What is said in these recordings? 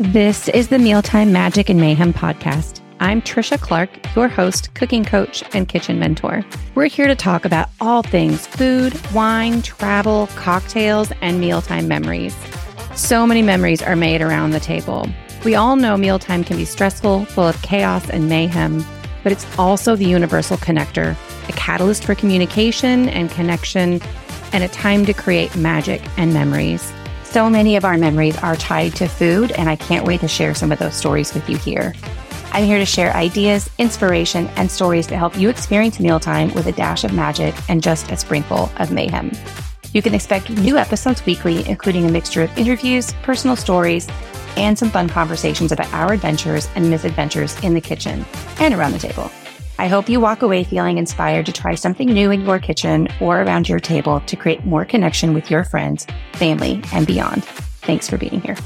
This is the Mealtime Magic and Mayhem podcast. I'm Tricia Clark, your host, cooking coach, and kitchen mentor. We're here to talk about all things food, wine, travel, cocktails, and mealtime memories. So many memories are made around the table. We all know mealtime can be stressful, full of chaos and mayhem, but it's also the universal connector, a catalyst for communication and connection, and a time to create magic and memories. So many of our memories are tied to food, and I can't wait to share some of those stories with you here. I'm here to share ideas, inspiration, and stories to help you experience mealtime with a dash of magic and just a sprinkle of mayhem. You can expect new episodes weekly, including a mixture of interviews, personal stories, and some fun conversations about our adventures and misadventures in the kitchen and around the table. I hope you walk away feeling inspired to try something new in your kitchen or around your table to create more connection with your friends, family, and beyond. Thanks for being here.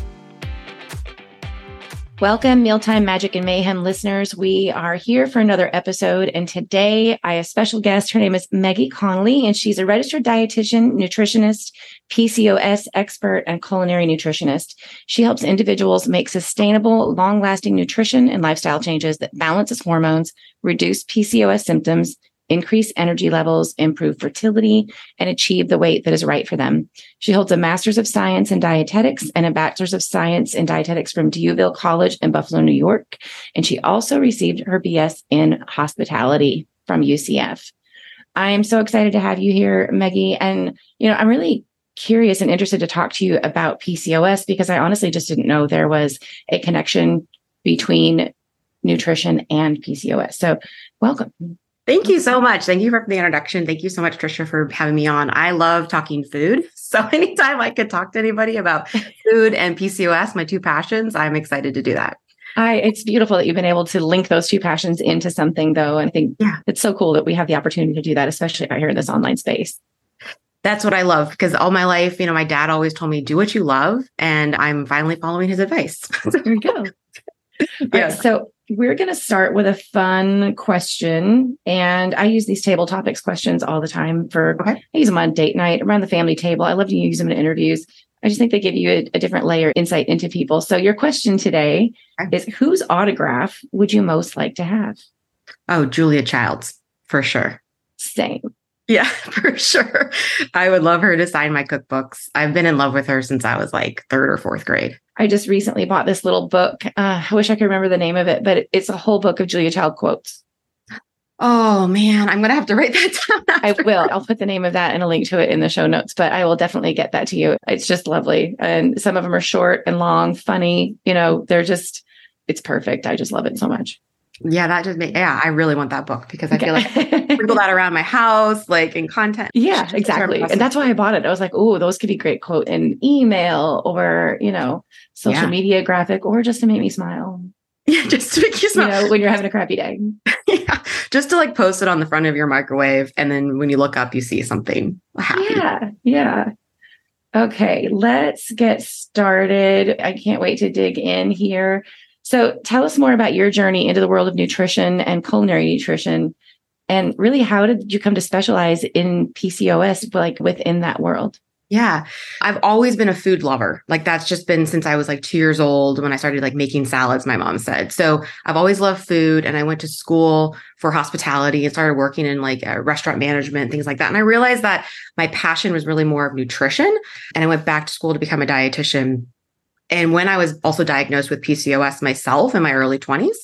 Welcome, Mealtime Magic and Mayhem listeners. We are here for another episode. And today I have a special guest. Her name is Meggie Connolly, and she's a registered dietitian, nutritionist, PCOS expert, and culinary nutritionist. She helps individuals make sustainable, long lasting nutrition and lifestyle changes that balances hormones, reduce PCOS symptoms, increase energy levels, improve fertility, and achieve the weight that is right for them. She holds a master's of science in dietetics and a bachelor's of science in dietetics from D'Youville College in Buffalo, New York. And she also received her BS in hospitality from UCF. I am so excited to have you here, Meggie. And, you know, I'm really curious and interested to talk to you about PCOS because I honestly just didn't know there was a connection between nutrition and PCOS. So, welcome. Thank you so much. Thank you for the introduction. Thank you so much, Tricia, for having me on. I love talking food. So anytime I could talk to anybody about food and PCOS, my two passions, I'm excited to do that. I, it's beautiful that you've been able to link those two passions into something though. And I think yeah. it's so cool that we have the opportunity to do that, especially out here in this online space. That's what I love because all my life, you know, my dad always told me, do what you love. And I'm finally following his advice. there you go. yeah. Right, so we're going to start with a fun question. And I use these table topics questions all the time for, okay. I use them on date night, around the family table. I love to use them in interviews. I just think they give you a, a different layer insight into people. So your question today okay. is whose autograph would you most like to have? Oh, Julia Childs, for sure. Same. Yeah, for sure. I would love her to sign my cookbooks. I've been in love with her since I was like third or fourth grade. I just recently bought this little book. Uh, I wish I could remember the name of it, but it's a whole book of Julia Child quotes. Oh man, I'm gonna have to write that down. I will. I'll put the name of that and a link to it in the show notes, but I will definitely get that to you. It's just lovely. And some of them are short and long, funny. You know, they're just, it's perfect. I just love it so much. Yeah, that just made, yeah, I really want that book because I feel like sprinkle that around my house, like in content. Yeah, exactly. And that's why I bought it. I was like, oh, those could be great quote in email or, you know, social yeah. media graphic or just to make me smile. Yeah, just to make you smile. You know, when you're having a crappy day. yeah. Just to like post it on the front of your microwave. And then when you look up, you see something happy. Yeah. Yeah. Okay, let's get started. I can't wait to dig in here. So tell us more about your journey into the world of nutrition and culinary nutrition. And really, how did you come to specialize in PCOS, like within that world? Yeah. I've always been a food lover. Like that's just been since I was like 2 years old when I started like making salads my mom said. So, I've always loved food and I went to school for hospitality and started working in like restaurant management things like that. And I realized that my passion was really more of nutrition and I went back to school to become a dietitian and when I was also diagnosed with PCOS myself in my early 20s,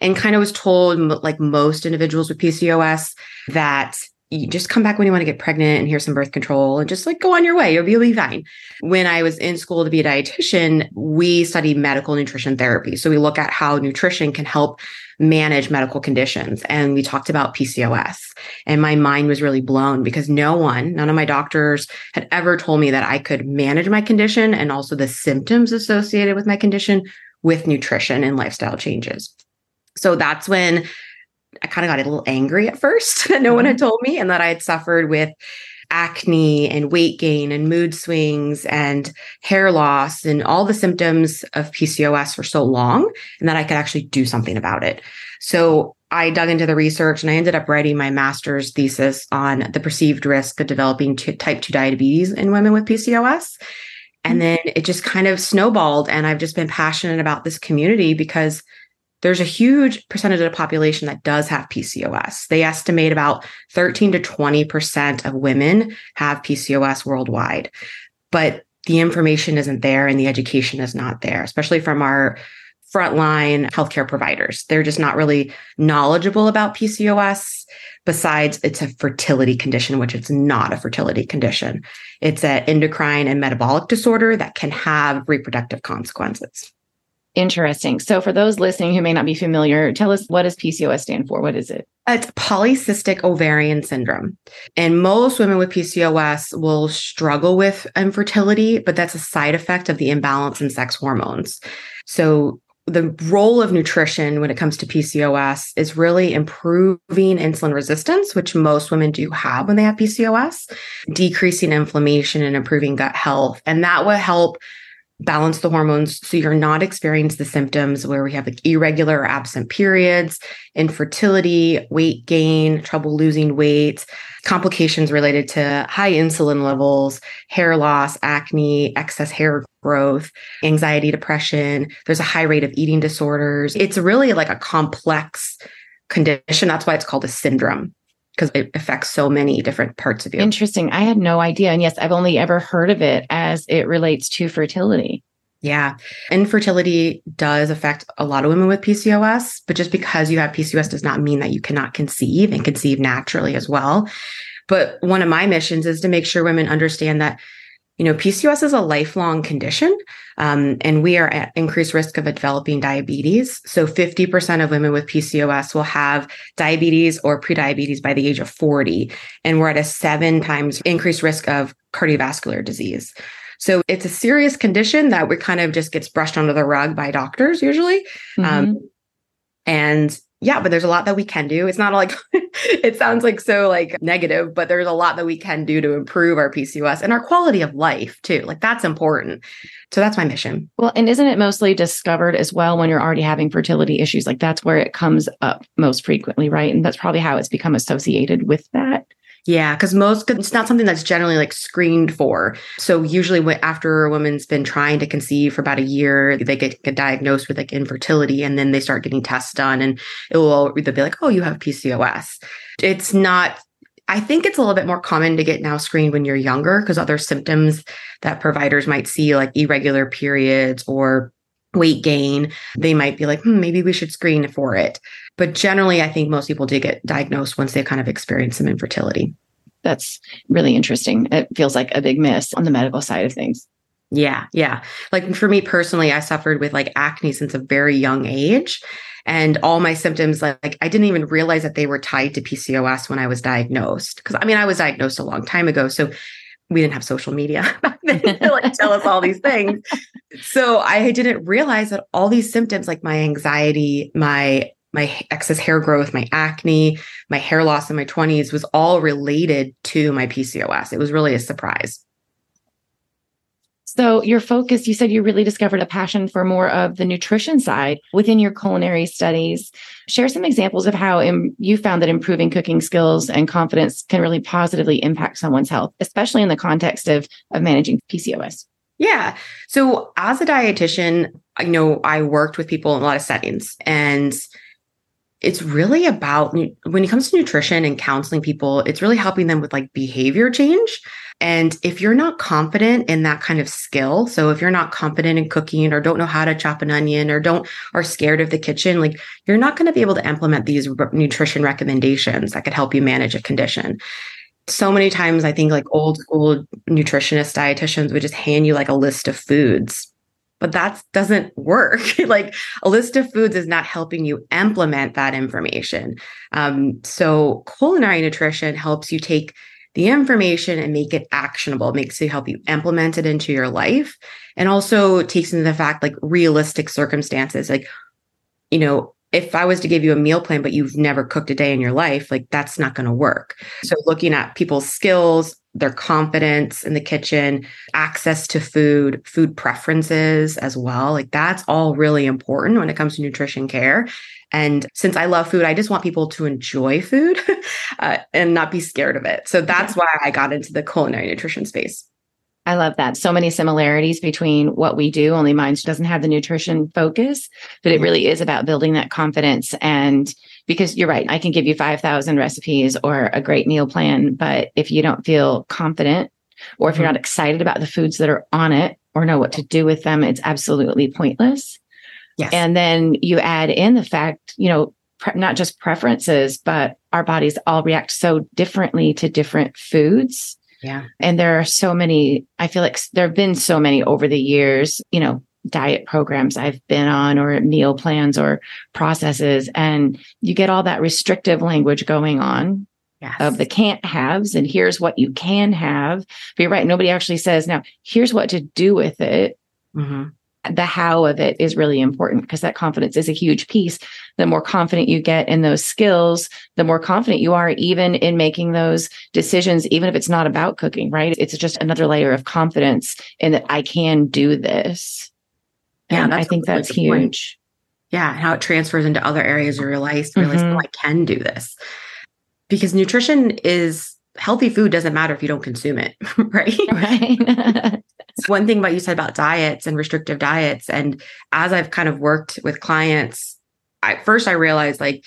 and kind of was told, like most individuals with PCOS, that you just come back when you want to get pregnant and here's some birth control and just like go on your way. You'll be, you'll be fine. When I was in school to be a dietitian, we study medical nutrition therapy. So we look at how nutrition can help manage medical conditions. And we talked about PCOS. And my mind was really blown because no one, none of my doctors had ever told me that I could manage my condition and also the symptoms associated with my condition with nutrition and lifestyle changes. So that's when I kind of got a little angry at first that no one had mm-hmm. told me and that I had suffered with acne and weight gain and mood swings and hair loss and all the symptoms of PCOS for so long and that I could actually do something about it. So I dug into the research and I ended up writing my master's thesis on the perceived risk of developing t- type 2 diabetes in women with PCOS. And then it just kind of snowballed. And I've just been passionate about this community because there's a huge percentage of the population that does have PCOS. They estimate about 13 to 20% of women have PCOS worldwide. But the information isn't there and the education is not there, especially from our frontline healthcare providers. They're just not really knowledgeable about PCOS. Besides, it's a fertility condition, which it's not a fertility condition. It's an endocrine and metabolic disorder that can have reproductive consequences. Interesting. So, for those listening who may not be familiar, tell us what does PCOS stand for? What is it? It's polycystic ovarian syndrome. And most women with PCOS will struggle with infertility, but that's a side effect of the imbalance in sex hormones. So, the role of nutrition when it comes to PCOS is really improving insulin resistance, which most women do have when they have PCOS, decreasing inflammation and improving gut health. And that will help balance the hormones so you're not experiencing the symptoms where we have like irregular or absent periods, infertility, weight gain, trouble losing weight, complications related to high insulin levels, hair loss, acne, excess hair growth, anxiety, depression. There's a high rate of eating disorders. It's really like a complex condition. That's why it's called a syndrome because it affects so many different parts of you. Interesting. I had no idea. And yes, I've only ever heard of it as it relates to fertility. Yeah. Infertility does affect a lot of women with PCOS, but just because you have PCOS does not mean that you cannot conceive and conceive naturally as well. But one of my missions is to make sure women understand that you know, PCOS is a lifelong condition, um, and we are at increased risk of developing diabetes. So, 50% of women with PCOS will have diabetes or prediabetes by the age of 40, and we're at a seven times increased risk of cardiovascular disease. So, it's a serious condition that we kind of just gets brushed under the rug by doctors usually. Um, mm-hmm. Um, and yeah, but there's a lot that we can do. It's not like it sounds like so like negative, but there's a lot that we can do to improve our PCOS and our quality of life too. Like that's important. So that's my mission. Well, and isn't it mostly discovered as well when you're already having fertility issues? Like that's where it comes up most frequently, right? And that's probably how it's become associated with that. Yeah, because most it's not something that's generally like screened for. So usually, after a woman's been trying to conceive for about a year, they get, get diagnosed with like infertility, and then they start getting tests done, and it will either be like, "Oh, you have PCOS." It's not. I think it's a little bit more common to get now screened when you're younger because other symptoms that providers might see, like irregular periods or weight gain, they might be like, hmm, maybe we should screen for it. But generally, I think most people do get diagnosed once they kind of experience some infertility. That's really interesting. It feels like a big miss on the medical side of things. Yeah, yeah. Like for me personally, I suffered with like acne since a very young age. And all my symptoms, like, like I didn't even realize that they were tied to PCOS when I was diagnosed. Cause I mean, I was diagnosed a long time ago. So we didn't have social media back then to like tell us all these things. So I didn't realize that all these symptoms, like my anxiety, my my excess hair growth, my acne, my hair loss in my 20s was all related to my PCOS. It was really a surprise. So, your focus, you said you really discovered a passion for more of the nutrition side within your culinary studies. Share some examples of how Im- you found that improving cooking skills and confidence can really positively impact someone's health, especially in the context of, of managing PCOS. Yeah. So, as a dietitian, I know I worked with people in a lot of settings and it's really about when it comes to nutrition and counseling people, it's really helping them with like behavior change. And if you're not confident in that kind of skill, so if you're not confident in cooking or don't know how to chop an onion or don't are scared of the kitchen, like you're not going to be able to implement these nutrition recommendations that could help you manage a condition. So many times I think like old school nutritionists, dietitians would just hand you like a list of foods but that doesn't work. like a list of foods is not helping you implement that information. Um, so culinary nutrition helps you take the information and make it actionable, it makes it help you implement it into your life. And also takes into the fact like realistic circumstances. Like, you know, if I was to give you a meal plan, but you've never cooked a day in your life, like that's not going to work. So looking at people's skills, their confidence in the kitchen, access to food, food preferences as well. Like that's all really important when it comes to nutrition care. And since I love food, I just want people to enjoy food uh, and not be scared of it. So that's why I got into the culinary nutrition space. I love that. So many similarities between what we do, only mine doesn't have the nutrition focus, but it really is about building that confidence. And because you're right, I can give you 5,000 recipes or a great meal plan, but if you don't feel confident or if you're mm-hmm. not excited about the foods that are on it or know what to do with them, it's absolutely pointless. Yes. And then you add in the fact, you know, pre- not just preferences, but our bodies all react so differently to different foods yeah. And there are so many, I feel like there have been so many over the years, you know, diet programs I've been on or meal plans or processes. And you get all that restrictive language going on yes. of the can't haves and here's what you can have. But you're right. Nobody actually says, now here's what to do with it. Mm-hmm the how of it is really important because that confidence is a huge piece. The more confident you get in those skills, the more confident you are even in making those decisions, even if it's not about cooking, right? It's just another layer of confidence in that I can do this. Yeah, and I think that's huge. Point. Yeah, and how it transfers into other areas of your life. Realize, mm-hmm. oh, I can do this. Because nutrition is healthy food doesn't matter if you don't consume it, right? Right. one thing about you said about diets and restrictive diets. And as I've kind of worked with clients, I first I realized like,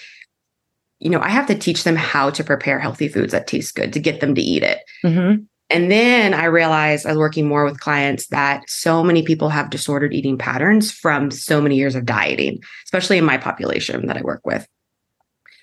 you know, I have to teach them how to prepare healthy foods that taste good to get them to eat it. Mm-hmm. And then I realized I was working more with clients that so many people have disordered eating patterns from so many years of dieting, especially in my population that I work with.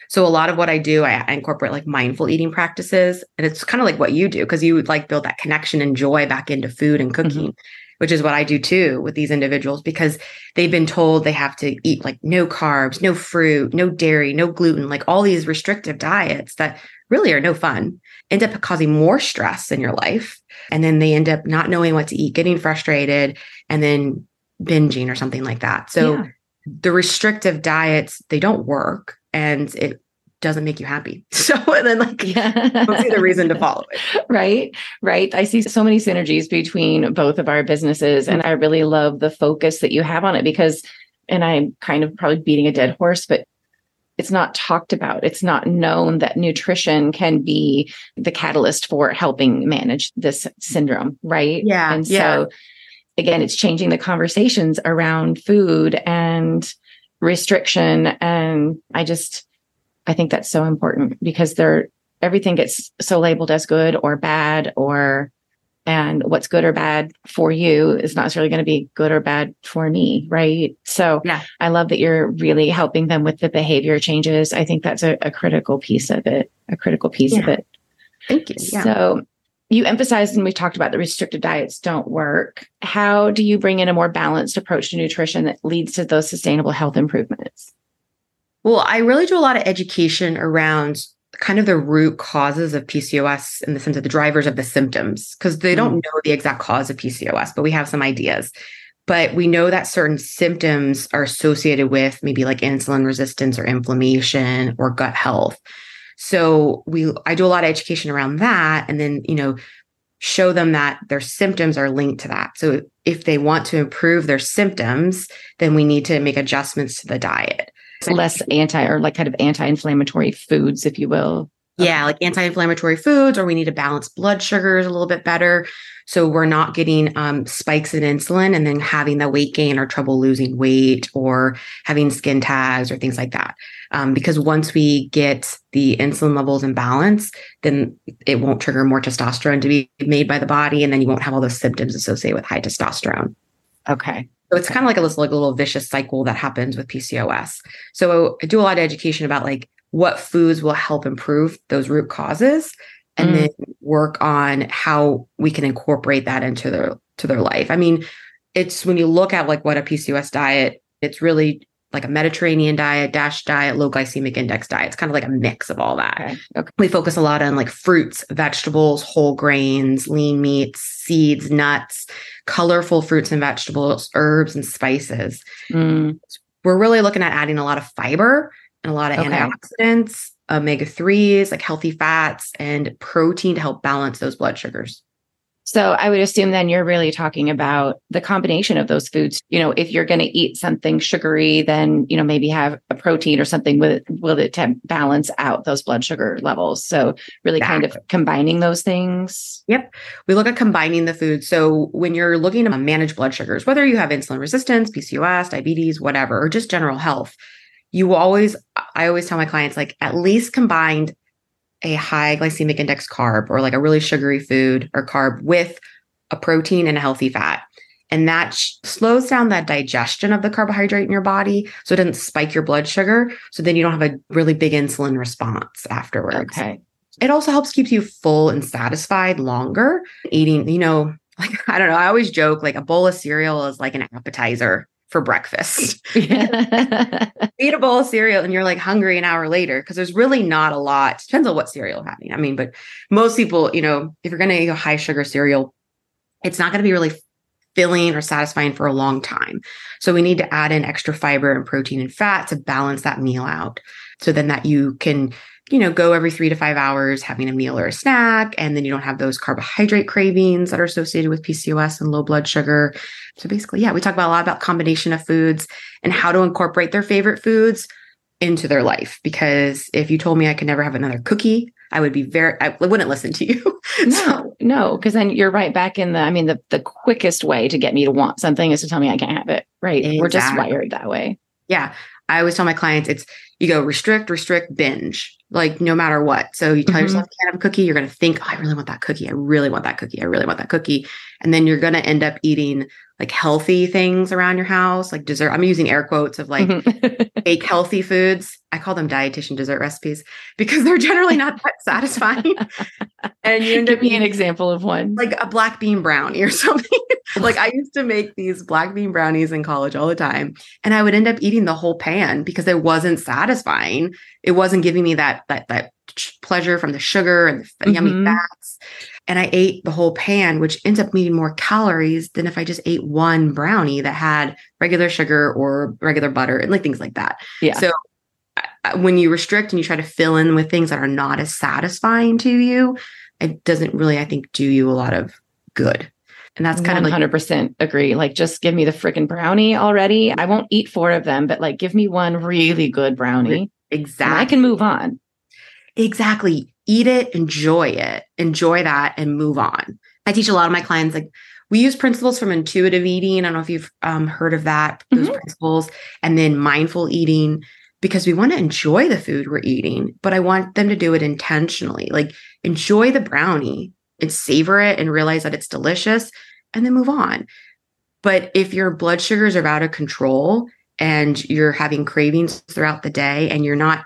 So a lot of what I do, I, I incorporate like mindful eating practices. And it's kind of like what you do because you like build that connection and joy back into food and cooking. Mm-hmm. Which is what I do too with these individuals because they've been told they have to eat like no carbs, no fruit, no dairy, no gluten, like all these restrictive diets that really are no fun, end up causing more stress in your life. And then they end up not knowing what to eat, getting frustrated, and then binging or something like that. So yeah. the restrictive diets, they don't work and it doesn't make you happy. So and then like yeah. Don't see the reason to follow it. Right. Right. I see so many synergies between both of our businesses. And I really love the focus that you have on it because and I'm kind of probably beating a dead horse, but it's not talked about. It's not known that nutrition can be the catalyst for helping manage this syndrome, right? Yeah. And yeah. so again, it's changing the conversations around food and restriction. And I just, I think that's so important because there, everything gets so labeled as good or bad or, and what's good or bad for you is not necessarily going to be good or bad for me. Right. So yeah. I love that you're really helping them with the behavior changes. I think that's a, a critical piece of it, a critical piece yeah. of it. Thank you. Yeah. So you emphasized and we talked about the restricted diets don't work. How do you bring in a more balanced approach to nutrition that leads to those sustainable health improvements? Well, I really do a lot of education around kind of the root causes of PCOS in the sense of the drivers of the symptoms, because they don't mm. know the exact cause of PCOS, but we have some ideas. But we know that certain symptoms are associated with maybe like insulin resistance or inflammation or gut health. So we I do a lot of education around that and then, you know, show them that their symptoms are linked to that. So if they want to improve their symptoms, then we need to make adjustments to the diet. Less anti or like kind of anti-inflammatory foods, if you will. Yeah, like anti-inflammatory foods, or we need to balance blood sugars a little bit better. So we're not getting um, spikes in insulin and then having the weight gain or trouble losing weight or having skin tags or things like that. Um, because once we get the insulin levels in balance, then it won't trigger more testosterone to be made by the body. And then you won't have all those symptoms associated with high testosterone. Okay. So it's kind of like a little, like a little vicious cycle that happens with PCOS. So I do a lot of education about like what foods will help improve those root causes and mm. then work on how we can incorporate that into their to their life. I mean, it's when you look at like what a PCOS diet, it's really like a Mediterranean diet, DASH diet, low glycemic index diet. It's kind of like a mix of all that. Okay. Okay. We focus a lot on like fruits, vegetables, whole grains, lean meats, seeds, nuts, colorful fruits and vegetables, herbs and spices. Mm. We're really looking at adding a lot of fiber and a lot of okay. antioxidants omega 3s, like healthy fats, and protein to help balance those blood sugars. So I would assume then you're really talking about the combination of those foods. You know, if you're going to eat something sugary, then, you know, maybe have a protein or something with it, with it to balance out those blood sugar levels. So really exactly. kind of combining those things. Yep. We look at combining the foods. So when you're looking to manage blood sugars, whether you have insulin resistance, PCOS, diabetes, whatever, or just general health, you always, I always tell my clients, like at least combined a high glycemic index carb or like a really sugary food or carb with a protein and a healthy fat. And that sh- slows down that digestion of the carbohydrate in your body. So it doesn't spike your blood sugar. So then you don't have a really big insulin response afterwards. Okay. It also helps keep you full and satisfied longer. Eating, you know, like, I don't know, I always joke like a bowl of cereal is like an appetizer for breakfast. Eat a bowl of cereal and you're like hungry an hour later because there's really not a lot. Depends on what cereal you're having. I mean, but most people, you know, if you're going to eat a high sugar cereal, it's not going to be really filling or satisfying for a long time. So we need to add in extra fiber and protein and fat to balance that meal out. So then that you can you know, go every three to five hours having a meal or a snack. And then you don't have those carbohydrate cravings that are associated with PCOS and low blood sugar. So basically, yeah, we talk about a lot about combination of foods and how to incorporate their favorite foods into their life. Because if you told me I could never have another cookie, I would be very, I wouldn't listen to you. no, no, because then you're right back in the, I mean, the, the quickest way to get me to want something is to tell me I can't have it. Right. Exactly. We're just wired that way. Yeah. I always tell my clients it's you go restrict, restrict, binge, like no matter what. So you tell mm-hmm. yourself you can't have a cookie, you're going to think, oh, I really want that cookie. I really want that cookie. I really want that cookie. And then you're going to end up eating like healthy things around your house, like dessert. I'm using air quotes of like mm-hmm. fake healthy foods. I call them dietitian dessert recipes because they're generally not that satisfying. and you end give me an example of one, like a black bean brownie or something. like I used to make these black bean brownies in college all the time, and I would end up eating the whole pan because it wasn't satisfying. It wasn't giving me that that that pleasure from the sugar and the mm-hmm. yummy fats and I ate the whole pan, which ends up needing more calories than if I just ate one brownie that had regular sugar or regular butter and like things like that. Yeah. So when you restrict and you try to fill in with things that are not as satisfying to you, it doesn't really, I think, do you a lot of good. And that's kind 100% of 100% agree. Like, just give me the freaking brownie already. I won't eat four of them, but like, give me one really good brownie. Exactly. I can move on. Exactly eat it, enjoy it, enjoy that, and move on. I teach a lot of my clients like we use principles from intuitive eating. I don't know if you've um, heard of that, those mm-hmm. principles, and then mindful eating because we want to enjoy the food we're eating, but I want them to do it intentionally. Like enjoy the brownie and savor it and realize that it's delicious and then move on. But if your blood sugars are out of control and you're having cravings throughout the day and you're not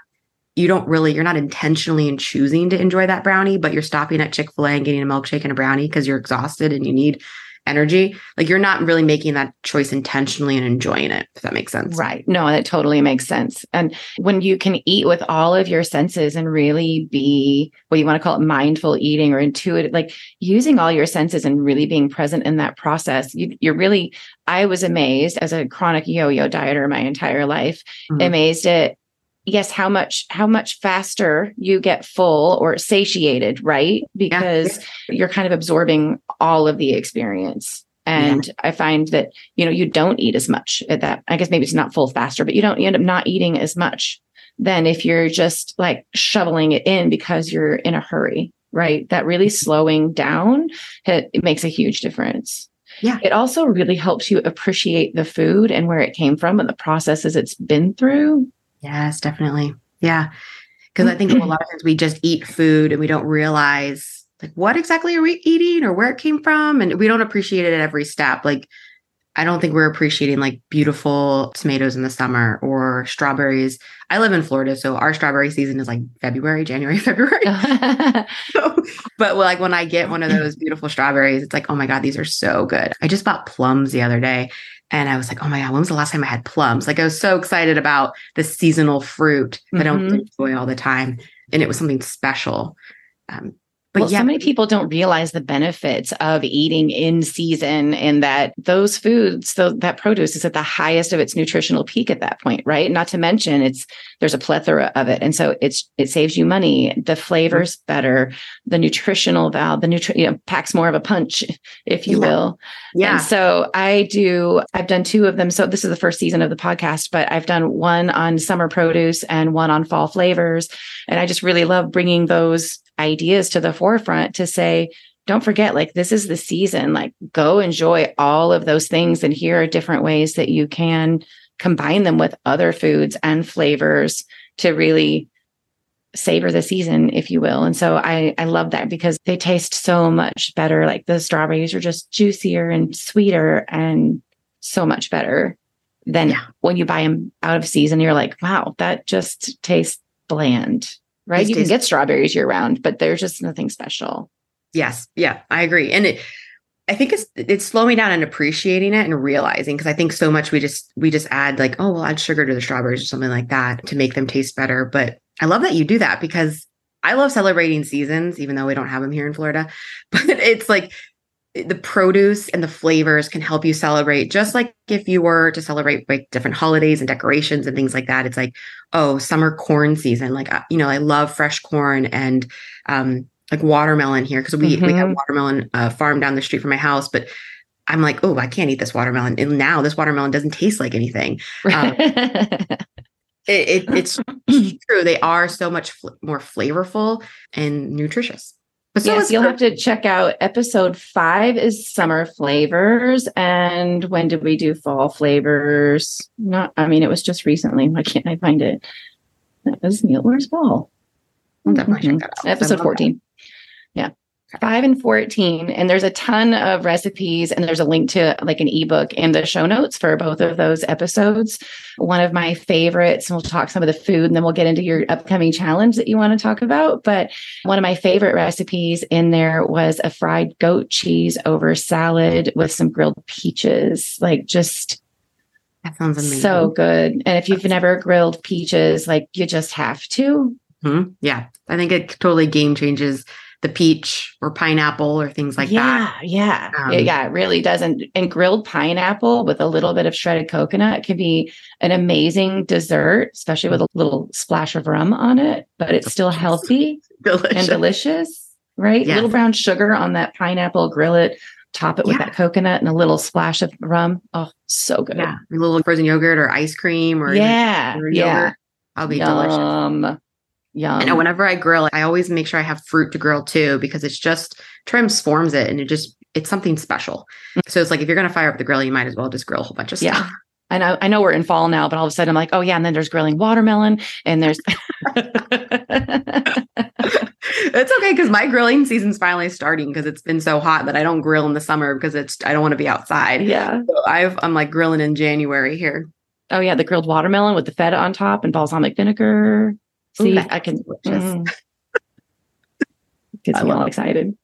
you don't really you're not intentionally in choosing to enjoy that brownie but you're stopping at chick-fil-a and getting a milkshake and a brownie because you're exhausted and you need energy. Like you're not really making that choice intentionally and enjoying it if that makes sense. Right. No that totally makes sense. And when you can eat with all of your senses and really be what you want to call it mindful eating or intuitive like using all your senses and really being present in that process you, you're really i was amazed as a chronic yo-yo dieter my entire life mm-hmm. amazed at yes how much how much faster you get full or satiated right because yeah. you're kind of absorbing all of the experience and yeah. i find that you know you don't eat as much at that i guess maybe it's not full faster but you don't you end up not eating as much than if you're just like shoveling it in because you're in a hurry right that really slowing down it, it makes a huge difference yeah. It also really helps you appreciate the food and where it came from and the processes it's been through. Yes, definitely. Yeah. Because I think a lot of times we just eat food and we don't realize like what exactly are we eating or where it came from. And we don't appreciate it at every step. Like I don't think we're appreciating like beautiful tomatoes in the summer or strawberries. I live in Florida, so our strawberry season is like February, January, February. so, but like when I get one of those beautiful strawberries, it's like, oh my God, these are so good. I just bought plums the other day and I was like, oh my God, when was the last time I had plums? Like I was so excited about the seasonal fruit that mm-hmm. I don't mm-hmm. enjoy all the time. And it was something special. Um, But well, yeah, so many people don't realize the benefits of eating in season and that those foods, so that produce is at the highest of its nutritional peak at that point, right? Not to mention it's there's a plethora of it. And so it's it saves you money. The flavors better, the nutritional value, the nutri you know, packs more of a punch, if you Yeah. will. yeah. And so I do, I've done two of them. So this is the first season of the podcast, but I've done one on summer produce and one on fall flavors. And I just really love bringing those ideas to the forefront to say, don't forget, like, this is the season. Like, go enjoy all of those things. And here are different ways that you can combine them with other foods and flavors to really savor the season, if you will. And so I, I love that because they taste so much better. Like the strawberries are just juicier and sweeter and so much better than Yeah. when you buy them out of season. You're like, wow, that just tastes bland, right? These you can get strawberries year round, but there's just nothing special. Yes. Yeah, I agree. And it I think it's it's slowing down and appreciating it and realizing because I think so much we just we just add like, oh, we'll add sugar to the strawberries or something like that to make them taste better. But I love that you do that because I love celebrating seasons, even though we don't have them here in Florida. But it's like the produce and the flavors can help you celebrate just like if you were to celebrate like different holidays and decorations and things like that. It's like oh summer corn season. Like you know i love fresh corn and um like watermelon here because we we have Mhm. watermelon uh, farm down the street from my house but i'm like oh i can't eat this watermelon. And now this watermelon doesn't taste like anything. Um, it, it, it's true they are so much fl- more flavorful and nutritious but so yes, you'll have to check out episode five is summer flavors. And when did we do fall flavors? Not, I mean, it was just recently. Why can't I find it? That was Neil. Where's fall? I'll definitely check Mhm. that out. Episode love that. 14. Yeah. Five and 14. And there's a ton of recipes, and there's a link to like an ebook in the show notes for both of those episodes. One of my favorites, and we'll talk some of the food, and then we'll get into your upcoming challenge that you want to talk about. But one of my favorite recipes in there was a fried goat cheese over salad with some grilled peaches. Like just that sounds amazing so good. And if you've never grilled peaches, like you just have to. Mhm. Yeah, I think it totally game changes the peach or pineapple or things like yeah, that. Yeah, Um, yeah, yeah, it really does. And, and grilled pineapple with a little bit of shredded coconut can be an amazing dessert, especially with a little splash of rum on it, but it's still healthy Delicious. and delicious, right? Yes. Little brown sugar on that pineapple, grill it, top it with Yeah. that coconut and a little splash of rum. Oh, so good. Yeah, a little frozen yogurt or ice cream or yeah, cured yeah. yogurt. That'll be delicious. Yum. Yum. I know whenever I grill, I always make sure I have fruit to grill too because it's just transforms it and it just it's something special. So it's like if you're gonna fire up the grill, you might as well just grill a whole bunch of Yeah. stuff. I know, I know we're in fall now, but all of a sudden I'm like, oh yeah, and then there's grilling watermelon, and there's it's okay because my grilling season's finally starting because it's been so hot that I don't grill in the summer because it's I don't want to be outside. yeah. So I've I'm like grilling in January here. Oh yeah, the grilled watermelon with the feta on top and balsamic vinegar. See, I can. delicious. Mm. Gets me all excited.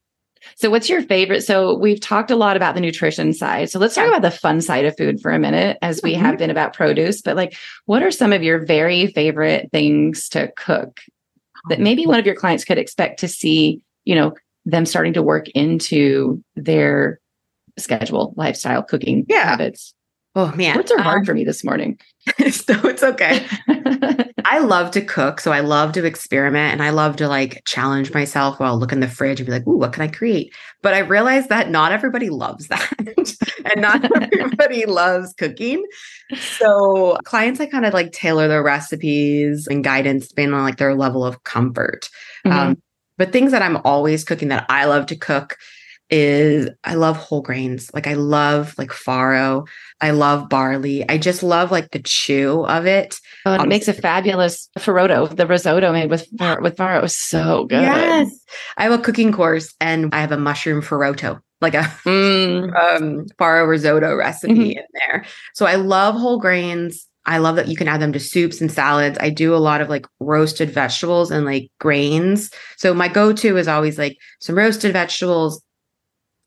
So, what's your favorite? So, we've talked a lot about the nutrition side. So, let's talk about the fun side of food for a minute, as we Mhm. have been about produce. But, like, what are some of your very favorite things to cook that maybe one of your clients could expect to see, you know, them starting to work into their schedule, lifestyle, cooking Yeah. habits? Oh man, Words are hard Um, for me this morning. so it's okay. I love to cook, so I love to experiment and I love to like challenge myself while look in the fridge and be like, "Ooh, what can I create?" But I realized that not everybody loves that, and not everybody loves cooking. So clients, I kind of like tailor their recipes and guidance depending on like their level of comfort. Mhm. Um, but things that I'm always cooking that I love to cook is I love whole grains. Like I love like farro. I love barley. I just love like the chew of it. Oh, and it makes a fabulous farotto. The risotto made with far- with farro is so good. Yes. I have a cooking course and I have a mushroom farotto, like a Mm, um farro risotto recipe Mhm. in there. So I love whole grains. I love that you can add them to soups and salads. I do a lot of like roasted vegetables and like grains. So my go-to is always like some roasted vegetables,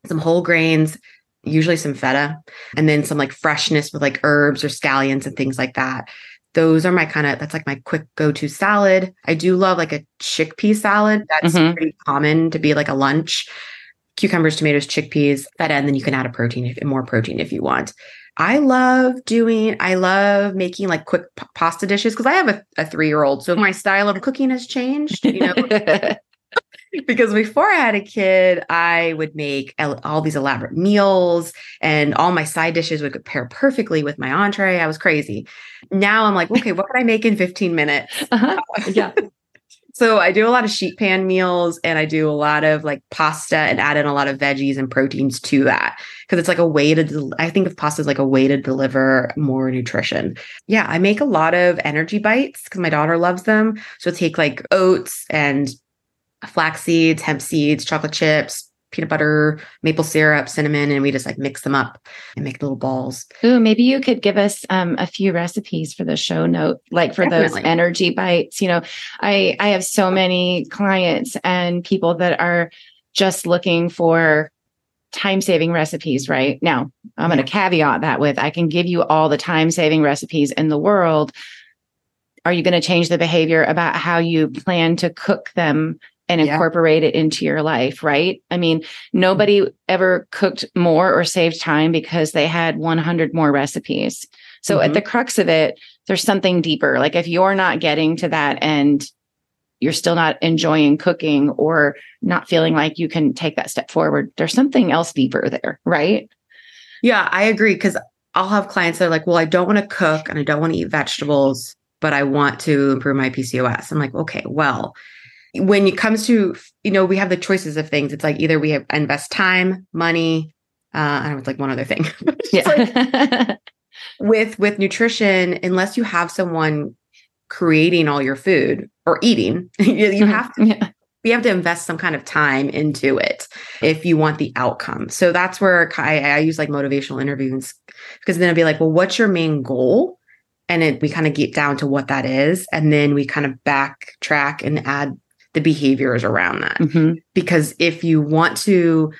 some whole grains, usually some feta, and then some like freshness with like herbs or scallions and things like that. those are my kind of that's like my quick go-to salad. I do love like a chickpea salad. That's Mhm. pretty common to be like a lunch. Cucumbers, tomatoes, chickpeas, that and then you can add a protein if more protein if you want. I love doing I love making like quick p- pasta dishes because I have a, a three-year-old. So my style of cooking has changed, you know. because before I had a kid, I would make all these elaborate meals and all my side dishes would pair perfectly with my entree. I was crazy. Now I'm like, okay, what can I make in 15 minutes? Uh-huh. Yeah. So I do a lot of sheet pan meals and I do a lot of like pasta and add in a lot of veggies and proteins to that because it's like a way to, del- I think of pasta as like a way to deliver more nutrition. Yeah, I make a lot of energy bites because my daughter loves them. So take like oats and flax seeds, hemp seeds, chocolate chips, peanut butter, maple syrup, cinnamon, and we just like mix them up and make little balls. Ooh, maybe you could give us um, a few recipes for the show note, like for Definitely. those energy bites. You know, I I have so many clients and people that are just looking for time saving recipes. Right now, I'm going to caveat that with I can give you all the time saving recipes in the world. Are you going to change the behavior about how you plan to cook them? And Yeah. incorporate it into your life, right? I mean, nobody ever cooked more or saved time because they had 100 more recipes. So at Mhm. the crux of it, there's something deeper. Like if you're not getting to that end, you're still not enjoying cooking or not feeling like you can take that step forward, there's something else deeper there, right? Yeah, I agree because I'll have clients that are like, well, I don't want to cook and I don't want to eat vegetables, but I want to improve my PCOS. I'm like, okay, well, when it comes to, you know, we have the choices of things. It's like either we have invest time, money, uh, I don't know, it's like one other thing. It's like with with nutrition, unless you have someone creating all your food or eating, you, you have to yeah. you have to invest some kind of time into it if you want the outcome. So that's where I, I use like motivational interviews because then it'd be like, well, what's your main goal? And it, we kind of get down to what that is. And then we kind of backtrack and add the behaviors around that. Mhm. Because if you want to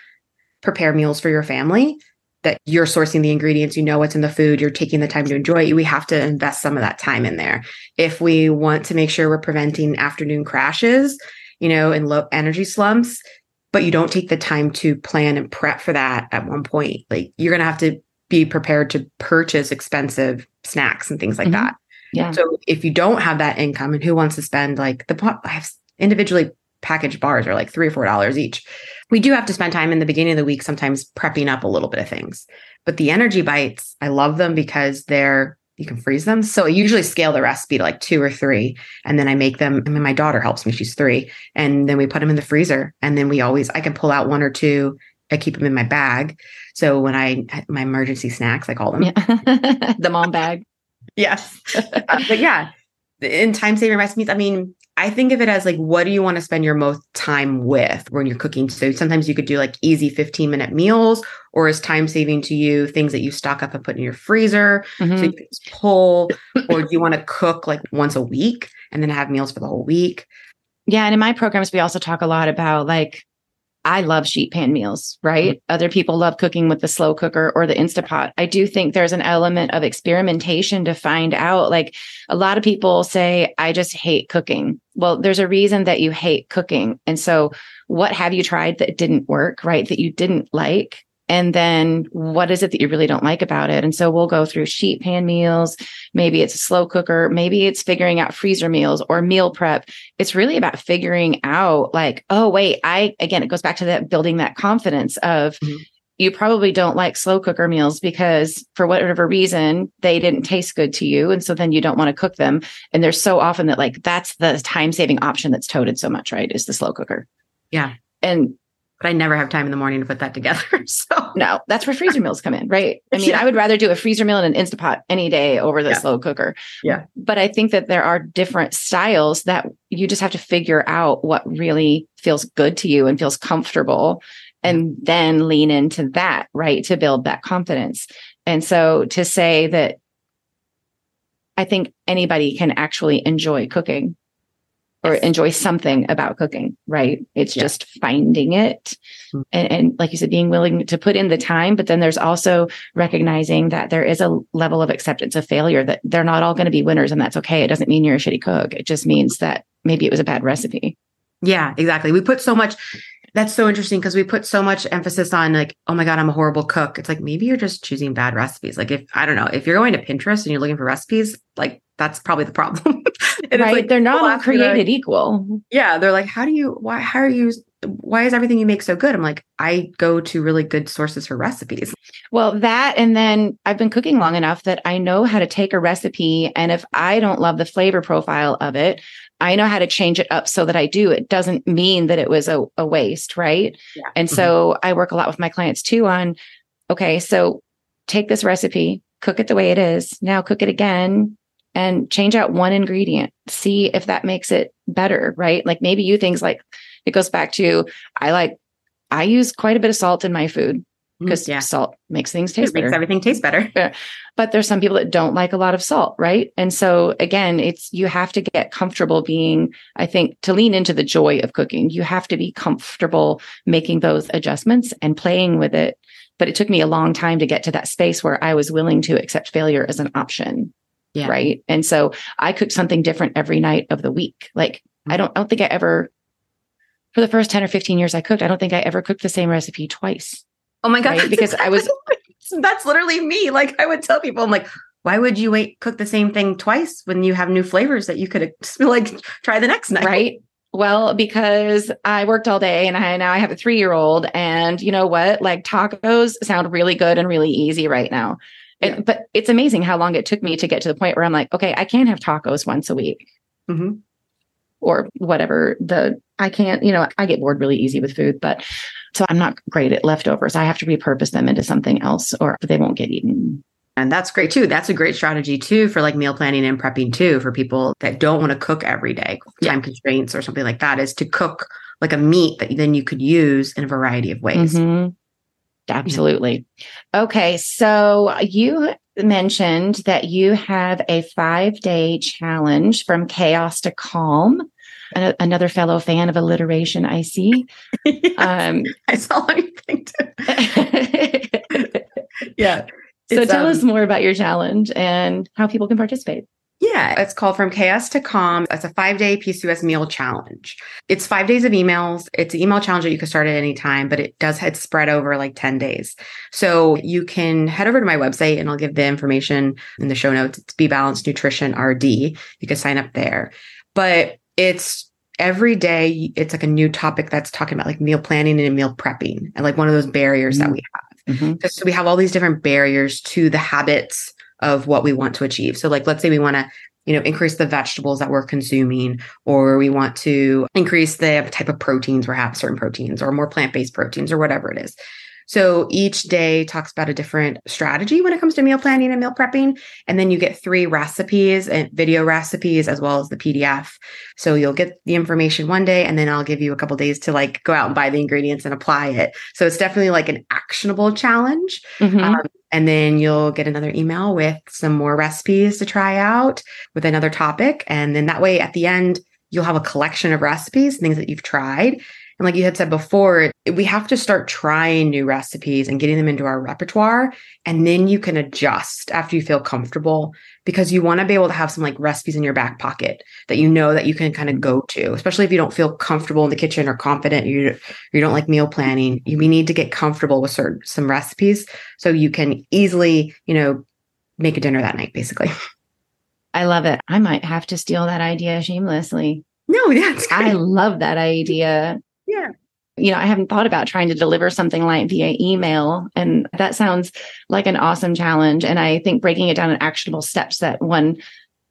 prepare meals for your family, that you're sourcing the ingredients, you know what's in the food, you're taking the time to enjoy it, we have to invest some of that time in there. If we want to make sure we're preventing afternoon crashes, you know, and low energy slumps, but you don't take the time to plan and prep for that at one point, like you're going to have to be prepared to purchase expensive snacks and things like Mhm. that. Yeah. So if you don't have that income and who wants to spend like the po- I have individually packaged bars are like three or four dollars each. We do have to spend time in the beginning of the week sometimes prepping up a little bit of things. But the energy bites, I love them because they're you can freeze them. So I usually scale the recipe to like two or three. And then I make them. And then my daughter helps me. She's three. And then we put them in the freezer. And then we always I can pull out one or two. I keep them in my bag. So when I my emergency snacks, I call them. Yeah. the mom bag. Yes. Uh, but yeah, in time saving recipes, I mean, I think of it as like, what do you want to spend your most time with when you're cooking? So sometimes you could do like easy 15 minute meals, or is time saving to you things that you stock up and put in your freezer so Mhm. you can just pull, or do you want to cook like once a week and then have meals for the whole week? Yeah. And in my programs, we also talk a lot about like, I love sheet pan meals, right? Mm-hmm. Other people love cooking with the slow cooker or the Instapot. I do think there's an element of experimentation to find out. Like a lot of people say, I just hate cooking. Well, there's a reason that you hate cooking. And so, what have you tried that didn't work, right? That you didn't like? And then what is it that you really don't like about it? And so we'll go through sheet pan meals. Maybe it's a slow cooker. Maybe it's figuring out freezer meals or meal prep. It's really about figuring out like, oh, wait, I, again, it goes back to that building that confidence of Mhm. you probably don't like slow cooker meals because for whatever reason, they didn't taste good to you. And so then you don't want to cook them. And there's so often that like that's the time saving option that's toted so much, right? Is the slow cooker. Yeah. And But I never have time in the morning to put that together. So no, that's where freezer meals come in, right? I mean, Yeah. I would rather do a freezer meal and an Instapot any day over the Yeah. slow cooker. Yeah. But I think that there are different styles that you just have to figure out what really feels good to you and feels comfortable and then lean into that, right? To build that confidence. And so to say that I think anybody can actually enjoy cooking or enjoy something about cooking, right? It's Yeah. just finding it mm-hmm. and, and like you said, being willing to put in the time, but then there's also recognizing that there is a level of acceptance of failure that they're not all going to be winners and that's okay. It doesn't mean you're a shitty cook. It just means that maybe it was a bad recipe. Yeah, exactly. We put so much that's so interesting because we put so much emphasis on like, oh my God, I'm a horrible cook. It's like maybe you're just choosing bad recipes. Like if I don't know, if you're going to Pinterest and you're looking for recipes, like that's probably the problem. right. Like, they're not all created like, equal. Yeah. They're like, how do you why how are you why is everything you make so good? I'm like, I go to really good sources for recipes. Well, that and then I've been cooking long enough that I know how to take a recipe and if I don't love the flavor profile of it, I know how to change it up so that I do. It doesn't mean that it was a, a waste, right? Yeah. And mm-hmm. so I work a lot with my clients too on, okay, so take this recipe, cook it the way it is. Now cook it again and change out one ingredient. See if that makes it better, right? Like maybe you things like it goes back to I like I use quite a bit of salt in my food because mm, yeah. salt makes things taste it better. Makes everything taste better. but there's some people that don't like a lot of salt, right? And so again, it's you have to get comfortable being, I think, to lean into the joy of cooking. You have to be comfortable making those adjustments and playing with it. But it took me a long time to get to that space where I was willing to accept failure as an option. Yeah. Right. And so I cook something different every night of the week. Like. I mm. don't I don't think I ever for the first 10 or 15 years I cooked, I don't think I ever cooked the same recipe twice. Oh my god! Right? Because I was. That's literally me. Like I would tell people, I'm like, why would you wait cook the same thing twice when you have new flavors that you could like try the next night? Right. Well, because I worked all day and I now I have a three year old, and you know what? Like tacos sound really good and really easy right now. Yeah. But it's amazing how long it took me to get to the point where I'm like, okay, I can't have tacos once a week. Mm-hmm. Or whatever the I can't, you know, I get bored really easy with food, but so I'm not great at leftovers. I have to repurpose them into something else or they won't get eaten. And that's great too. That's a great strategy too for like meal planning and prepping too for people that don't want to cook every day, time yeah. constraints or something like that is to cook like a meat that then you could use in a variety of ways. Mm-hmm. Absolutely. Okay. So you mentioned that you have a five day challenge from chaos to calm another fellow fan of alliteration I see. um, I saw anything too. yeah. So tell um, us more about your challenge and how people can participate. Yeah, it's called From Chaos to Calm. It's a five day PCOS meal challenge. It's five days of emails. It's an email challenge that you can start at any time, but it does head spread over like 10 days. So you can head over to my website and I'll give the information in the show notes. It's Be Balanced Nutrition RD. You can sign up there. But it's every day it's like a new topic that's talking about like meal planning and meal prepping and like one of those barriers mm-hmm. that we have. Mm-hmm. So we have all these different barriers to the habits of what we want to achieve. So like let's say we want to you know increase the vegetables that we're consuming or we want to increase the type of proteins have certain proteins or more plant-based proteins or whatever it is so each day talks about a different strategy when it comes to meal planning and meal prepping. And then you get three recipes and video recipes as well as the PDF. So you'll get the information one day and then I'll give you a couple days to like go out and buy the ingredients and apply it. So it's definitely like an actionable challenge. Mm-hmm. Um, and then you'll get another email with some more recipes to try out with another topic. And then that way at the end, you'll have a collection of recipes, things that you've tried. And like you had said before, we have to start trying new recipes and getting them into our repertoire. And then you can adjust after you feel comfortable because you want to be able to have some like recipes in your back pocket that you know that you can kind of go to, especially if you don't feel comfortable in the kitchen or confident, you, you don't like meal planning. You, we need to get comfortable with certain some recipes so you can easily, you know, make a dinner that night, basically. I love it. I might have to steal that idea shamelessly. No, that's great. I love that idea. Yeah. You know, I haven't thought about trying to deliver something like via email. And that sounds like an awesome challenge. And I think breaking it down in actionable steps that one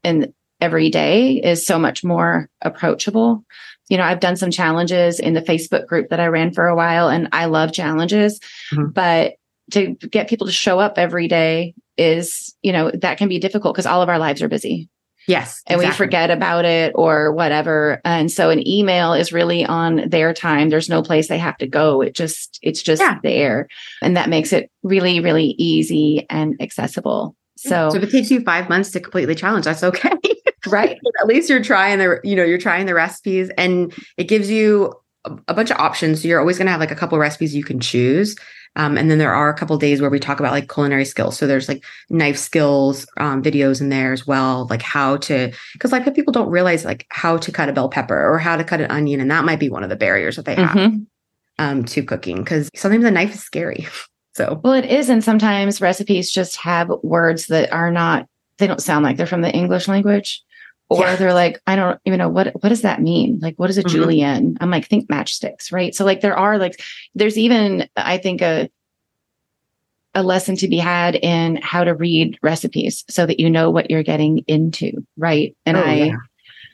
in every day is so much more approachable. You know, I've done some challenges in the Facebook group that I ran for a while, and I love challenges, mm-hmm. but to get people to show up every day is, you know, that can be difficult because all of our lives are busy. Yes. And exactly. we forget about it or whatever. And so an email is really on their time. There's no place they have to go. It just, it's just yeah. there. And that makes it really, really easy and accessible. So, so if it takes you five months to completely challenge, that's okay. right. At least you're trying the, you know, you're trying the recipes and it gives you a, bunch of options. So you're always going to have like a couple recipes you can choose. Um, and then there are a couple days where we talk about like culinary skills. So there's like knife skills um, videos in there as well, like how to, because like people don't realize like how to cut a bell pepper or how to cut an onion, and that might be one of the barriers that they have mm-hmm. um, to cooking because sometimes a knife is scary. so well, it is, and sometimes recipes just have words that are not, they don't sound like they're from the English language or yeah. they're like i don't even know what what does that mean like what is a mm-hmm. julienne i'm like think matchsticks right so like there are like there's even i think a a lesson to be had in how to read recipes so that you know what you're getting into right and oh, i yeah.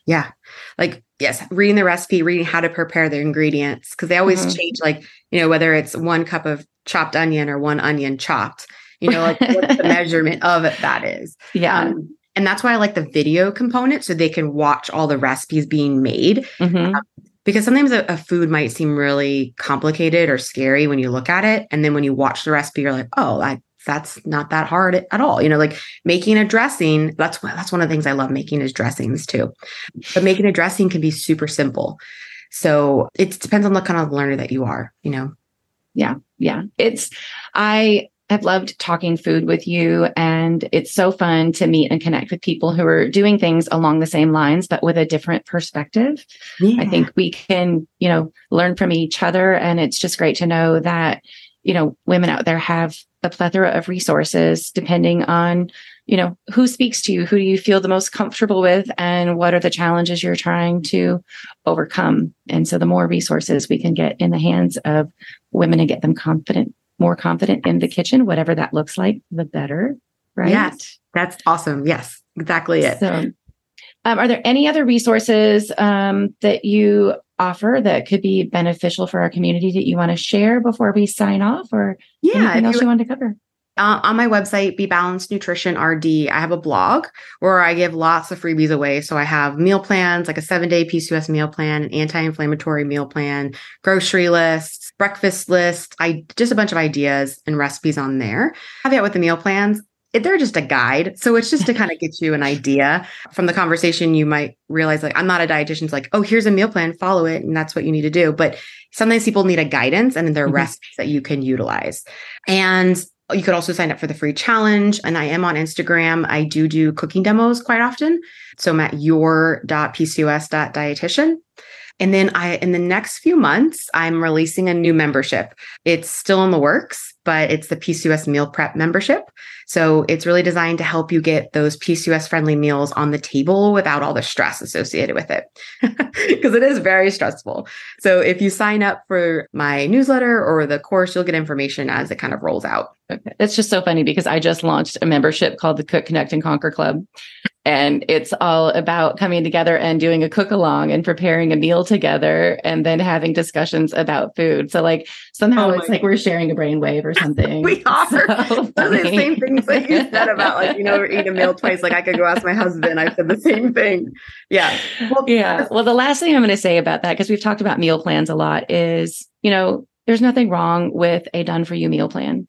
yeah. like yes reading the recipe reading how to prepare the ingredients because they always mm-hmm. change like you know whether it's one cup of chopped onion or one onion chopped you know like what the measurement of it that is yeah um, and that's why I like the video component so they can watch all the recipes being made. Mm-hmm. Um, because sometimes a, a, food might seem really complicated or scary when you look at it. And then when you watch the recipe, you're like, oh, I, that's not that hard at all. You know, like making a dressing, that's that's one of the things I love making is dressings too. But making a dressing can be super simple. So it depends on the kind of learner that you are, you know. Yeah. Yeah. It's I I've loved talking food with you. And it's so fun to meet and connect with people who are doing things along the same lines, but with a different perspective. Yeah. I think we can, you know, learn from each other. And it's just great to know that, you know, women out there have a plethora of resources depending on, you know, who speaks to you, who do you feel the most comfortable with, and what are the challenges you're trying to overcome. And so the more resources we can get in the hands of women and get them confident more confident in the kitchen, whatever that looks like, the better. Right. Yes. That's awesome. Yes, exactly it. So, um, are there any other resources um, that you offer that could be beneficial for our community that you want to share before we sign off or yeah, anything else you, you want to cover? Uh, on my website, Be Balanced Nutrition RD, I have a blog where I give lots of freebies away. So I have meal plans, like a seven day PCOS meal plan, an anti inflammatory meal plan, grocery lists, breakfast list. I just a bunch of ideas and recipes on there. Have Caveat with the meal plans, they're just a guide. So it's just to kind of get you an idea from the conversation. You might realize, like, I'm not a dietitian. It's like, oh, here's a meal plan, follow it. And that's what you need to do. But sometimes people need a guidance and there are mm-hmm. recipes that you can utilize. And you could also sign up for the free challenge. And I am on Instagram. I do do cooking demos quite often. So I'm at your.pcos.dietitian. And then I, in the next few months, I'm releasing a new membership. It's still in the works, but it's the PCOS meal prep membership. So it's really designed to help you get those PCOS friendly meals on the table without all the stress associated with it. Because it is very stressful. So if you sign up for my newsletter or the course, you'll get information as it kind of rolls out. Okay. It's just so funny because I just launched a membership called the Cook Connect and Conquer Club and it's all about coming together and doing a cook along and preparing a meal together and then having discussions about food so like somehow oh it's like we're sharing a brainwave or something we are so the same things that you said about like you know eat a meal twice like i could go ask my husband i said the same thing yeah well, yeah well the last thing i'm going to say about that because we've talked about meal plans a lot is you know there's nothing wrong with a done for you meal plan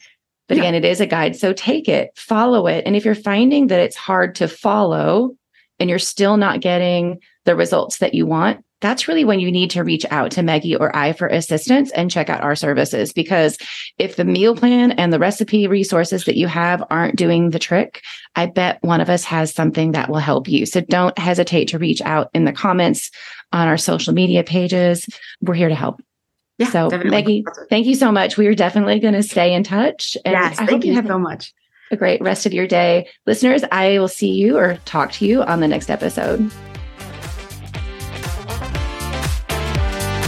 but yeah. again, it is a guide. So take it, follow it. And if you're finding that it's hard to follow and you're still not getting the results that you want, that's really when you need to reach out to Meggie or I for assistance and check out our services. Because if the meal plan and the recipe resources that you have aren't doing the trick, I bet one of us has something that will help you. So don't hesitate to reach out in the comments on our social media pages. We're here to help. Yeah, so definitely. Meggie, thank you so much. We are definitely going to stay in touch. And yes, I hope you, have so much. A great rest of your day. Listeners, I will see you or talk to you on the next episode.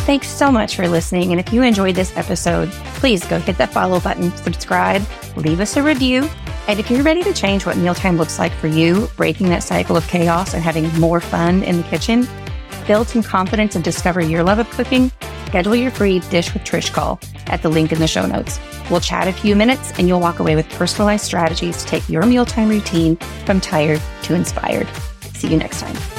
Thanks so much for listening. And if you enjoyed this episode, please go hit that follow button, subscribe, leave us a review. And if you're ready to change what mealtime looks like for you, breaking that cycle of chaos and having more fun in the kitchen, build some confidence and discover your love of cooking, schedule your free Dish with Trish call at the link in the show notes. We'll chat a few minutes and you'll walk away with personalized strategies to take your mealtime routine from tired to inspired. See you next time.